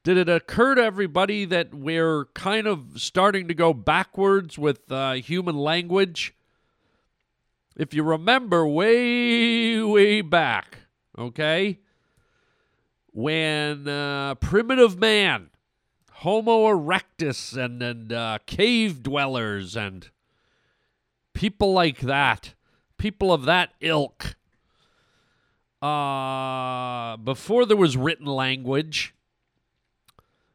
S1: Did it occur to everybody that we're kind of starting to go backwards with uh, human language? If you remember way, way back, okay, when uh, primitive man, Homo erectus, and, and uh, cave dwellers, and people like that, people of that ilk, uh, before there was written language,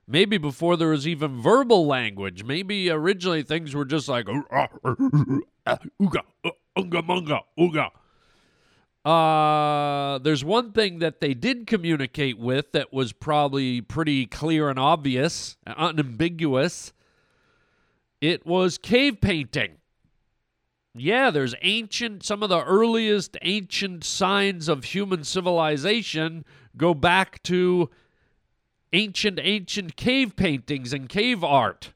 S1: maybe before there was even verbal language, maybe originally things were just like ooga, unga munga, ooga. Uh, there's one thing that they did communicate with that was probably pretty clear and obvious, unambiguous. It was cave painting. Yeah, there's ancient, some of the earliest ancient signs of human civilization go back to ancient, ancient cave paintings and cave art.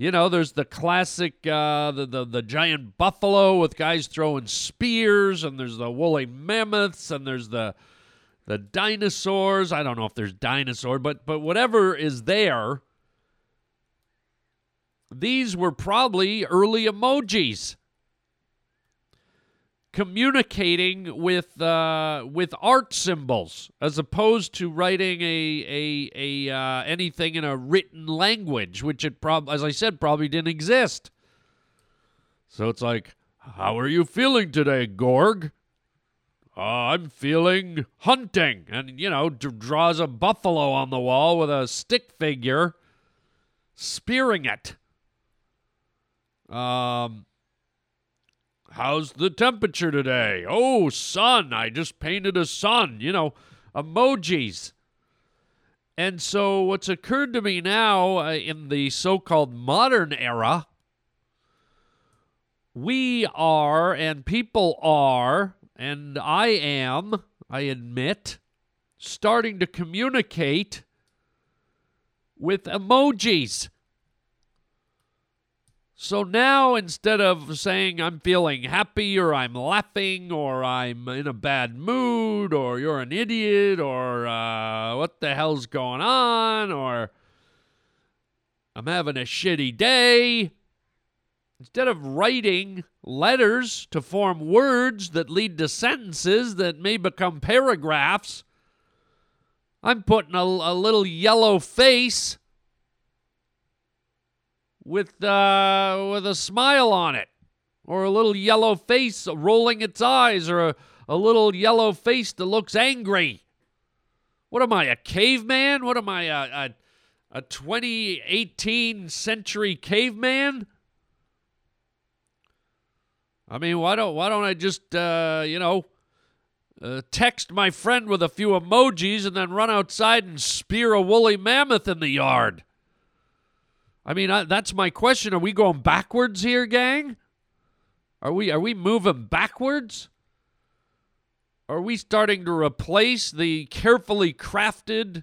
S1: You know, there's the classic, uh, the, the the giant buffalo with guys throwing spears, and there's the woolly mammoths, and there's the the dinosaurs. I don't know if there's dinosaur, but but whatever is there, these were probably early emojis communicating with uh, with art symbols as opposed to writing a a, a uh, anything in a written language, which it prob as I said probably didn't exist. So it's like, how are you feeling today, Gorg? Uh, I'm feeling hunting, and you know, d- draws a buffalo on the wall with a stick figure, spearing it. Um, How's the temperature today? Oh, sun. I just painted a sun. You know, emojis. And so, what's occurred to me now uh, in the so called modern era, we are, and people are, and I am, I admit, starting to communicate with emojis. So now instead of saying I'm feeling happy or I'm laughing or I'm in a bad mood or you're an idiot or uh, what the hell's going on? or I'm having a shitty day, instead of writing letters to form words that lead to sentences that may become paragraphs, I'm putting a, a little yellow face with uh, with a smile on it, or a little yellow face rolling its eyes, or a, a little yellow face that looks angry. What am I, a caveman? What am I, a, a, a 2018 century caveman? I mean, why don't why don't I just uh, you know uh, text my friend with a few emojis and then run outside and spear a woolly mammoth in the yard? I mean, I, that's my question. Are we going backwards here, gang? Are we are we moving backwards? Are we starting to replace the carefully crafted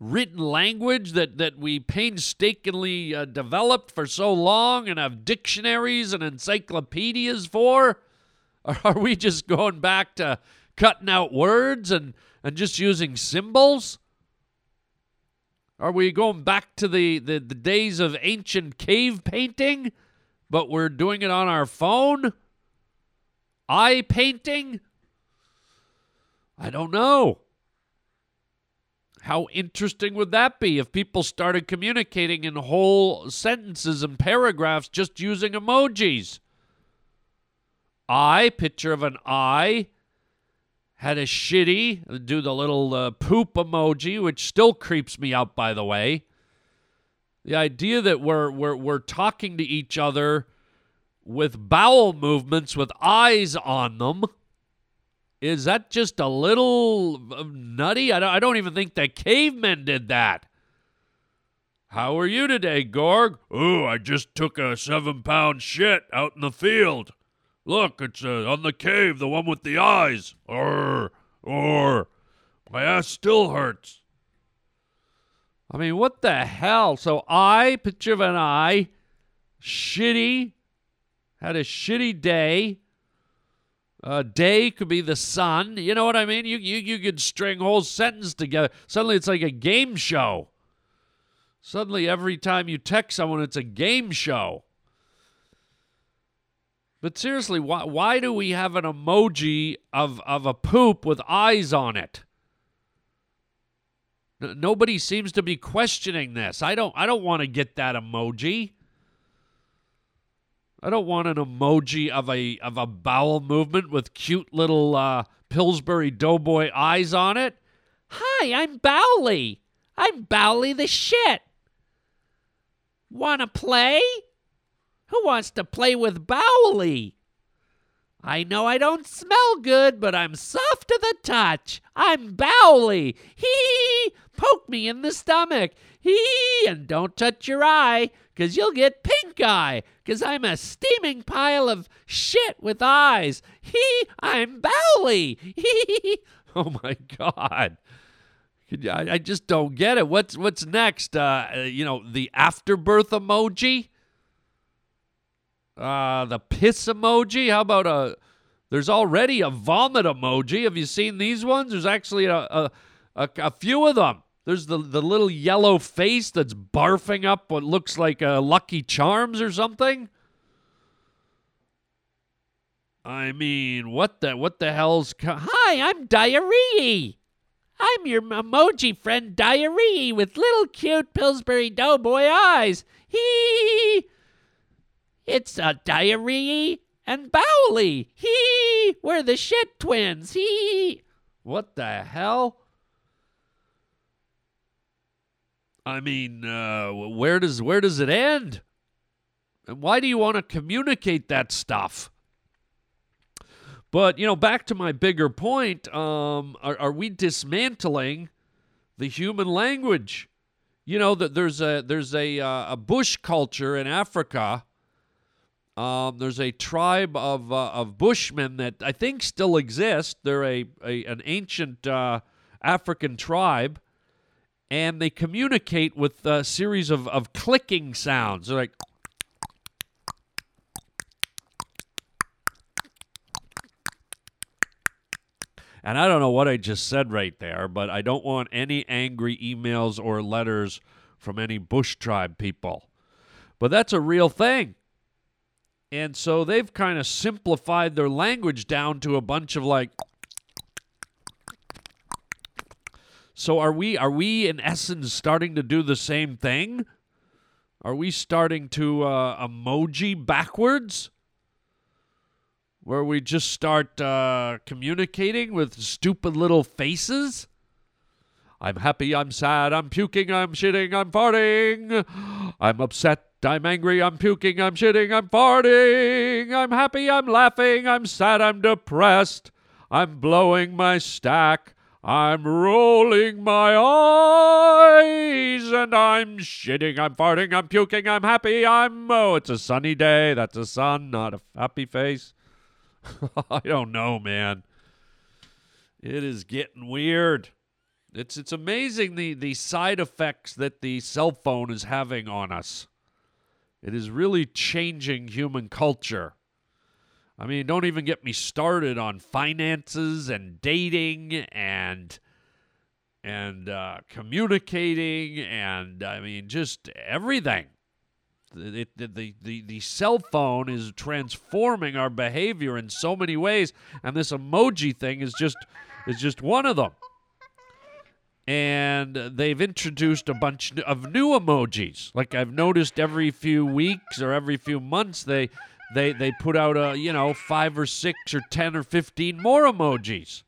S1: written language that, that we painstakingly uh, developed for so long and have dictionaries and encyclopedias for? Or are we just going back to cutting out words and, and just using symbols? Are we going back to the, the, the days of ancient cave painting, but we're doing it on our phone? Eye painting? I don't know. How interesting would that be if people started communicating in whole sentences and paragraphs just using emojis? Eye, picture of an eye, had a shitty, do the little uh, poop emoji, which still creeps me out, by the way. The idea that we're, we're, we're talking to each other with bowel movements with eyes on them. Is that just a little uh, nutty? I don't, I don't even think the cavemen did that. How are you today, Gorg? Oh, I just took a seven pound shit out in the field. Look, it's uh, on the cave, the one with the eyes. Or, or, my ass still hurts. I mean, what the hell? So I, picture of an eye, shitty, had a shitty day. Uh, day could be the sun. You know what I mean? You, you, you could string whole sentence together. Suddenly it's like a game show. Suddenly every time you text someone, it's a game show. But seriously, why, why do we have an emoji of, of a poop with eyes on it? N- nobody seems to be questioning this. I don't I don't want to get that emoji. I don't want an emoji of a of a bowel movement with cute little uh, Pillsbury Doughboy eyes on it. Hi, I'm Bowley. I'm Bowley the shit. Wanna play? Who wants to play with Bowley? I know I don't smell good, but I'm soft to the touch. I'm Bowley. Hee, poke me in the stomach. Hee, and don't touch your eye, 'cause you'll get pink eye, 'cause I'm a steaming pile of shit with eyes. Hee, I'm Bowley. Hee, oh my God. I, just don't get it. What's what's next? Uh, you know, the afterbirth emoji uh, the piss emoji. How about a? There's already a vomit emoji. Have you seen these ones? There's actually a a, a, a few of them. There's the the little yellow face that's barfing up what looks like a Lucky Charms or something. I mean, what the what the hell's? Co- Hi, I'm Diarrhea. I'm your emoji friend Diarrhea with little cute Pillsbury Doughboy eyes. Hee. It's a diarrhea and Bowley. Hee! We're the shit twins. Hee! What the hell? I mean, uh, where does where does it end? And why do you want to communicate that stuff? But you know, back to my bigger point. Um, are, are we dismantling the human language? You know that there's a there's a uh, a bush culture in Africa um, there's a tribe of uh, of Bushmen that I think still exist. They're a, a an ancient uh, African tribe, and they communicate with a series of, of clicking sounds. They're like. And I don't know what I just said right there, but I don't want any angry emails or letters from any Bush tribe people. But that's a real thing. And so they've kind of simplified their language down to a bunch of like So are we are we in essence starting to do the same thing? Are we starting to uh, emoji backwards? Where we just start uh, communicating with stupid little faces? I'm happy, I'm sad, I'm puking, I'm shitting, I'm farting. I'm upset, I'm angry, I'm puking, I'm shitting, I'm farting. I'm happy, I'm laughing, I'm sad, I'm depressed. I'm blowing my stack. I'm rolling my eyes and I'm shitting, I'm farting, I'm puking, I'm happy, I'm. Oh, it's a sunny day. That's a sun, not a happy face. I don't know, man. It is getting weird. It's it's amazing the the side effects that the cell phone is having on us. It is really changing human culture. I mean, don't even get me started on finances and dating and and uh, communicating and I mean just everything. The, the, the, the cell phone is transforming our behavior in so many ways, and this emoji thing is just is just one of them and they've introduced a bunch of new emojis. Like I've noticed every few weeks or every few months they they they put out a, you know, 5 or 6 or 10 or 15 more emojis.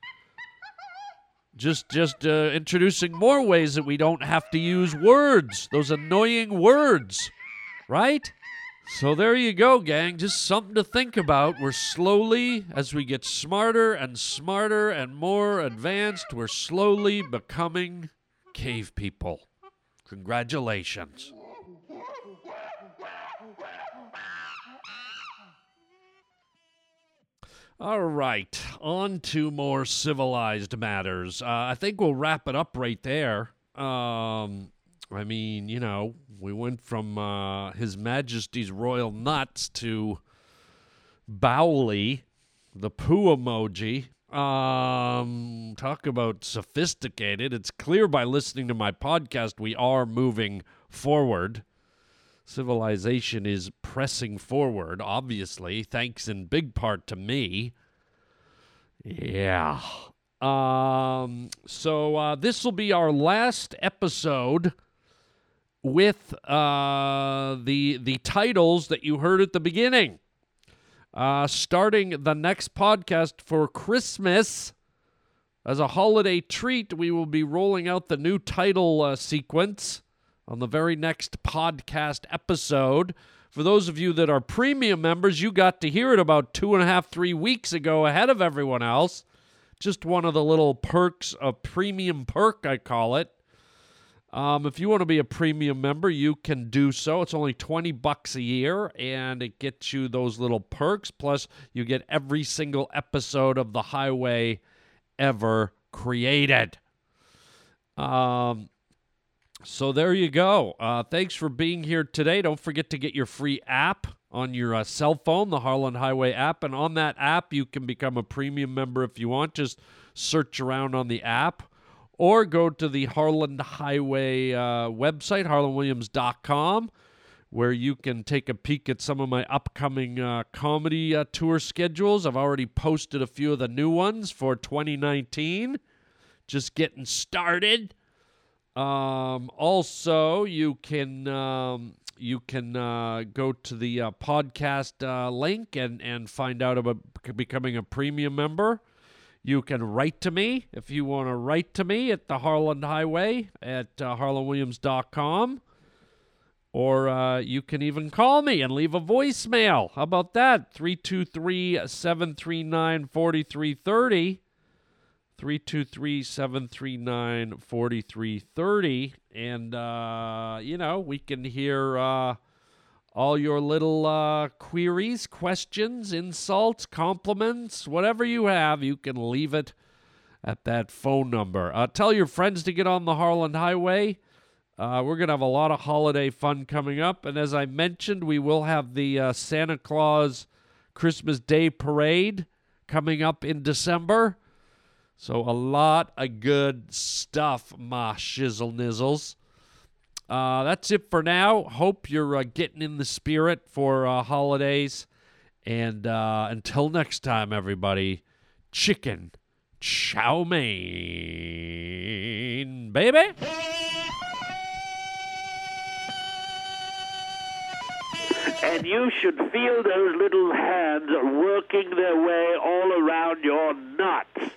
S1: Just just uh, introducing more ways that we don't have to use words, those annoying words. Right? So there you go, gang. Just something to think about. We're slowly, as we get smarter and smarter and more advanced, we're slowly becoming cave people. Congratulations. All right, on to more civilized matters. Uh, I think we'll wrap it up right there. Um, I mean, you know, we went from uh, His Majesty's Royal Nuts to Bowley, the poo emoji. Um, talk about sophisticated. It's clear by listening to my podcast we are moving forward. Civilization is pressing forward, obviously, thanks in big part to me. Yeah. Um, so uh, this will be our last episode with uh, the the titles that you heard at the beginning. Uh, starting the next podcast for Christmas, as a holiday treat, we will be rolling out the new title uh, sequence on the very next podcast episode. For those of you that are premium members, you got to hear it about two and a half, three weeks ago ahead of everyone else. Just one of the little perks, a premium perk, I call it. Um, if you want to be a premium member, you can do so. It's only 20 bucks a year and it gets you those little perks. Plus, you get every single episode of The Highway ever created. Um, so there you go. Uh, thanks for being here today. Don't forget to get your free app on your uh, cell phone, the Harland Highway app. And on that app, you can become a premium member if you want. Just search around on the app or go to the Harland Highway uh, website, harlandwilliams.com, where you can take a peek at some of my upcoming uh, comedy uh, tour schedules. I've already posted a few of the new ones for 2019. Just getting started. Um, also, you can um, you can uh, go to the uh, podcast uh, link and and find out about becoming a premium member. You can write to me if you want to write to me at the Harland Highway at uh, harlandwilliams.com. Or uh, you can even call me and leave a voicemail. How about that? 323 739 4330. 323 739 4330. And, uh, you know, we can hear uh, all your little uh, queries, questions, insults, compliments, whatever you have, you can leave it at that phone number. Uh, tell your friends to get on the Harland Highway. Uh, we're going to have a lot of holiday fun coming up. And as I mentioned, we will have the uh, Santa Claus Christmas Day Parade coming up in December. So a lot of good stuff, my shizzle nizzles. Uh, that's it for now. Hope you're uh, getting in the spirit for uh, holidays. And uh, until next time, everybody, chicken chow mein, baby.
S14: And you should feel those little hands working their way all around your nuts.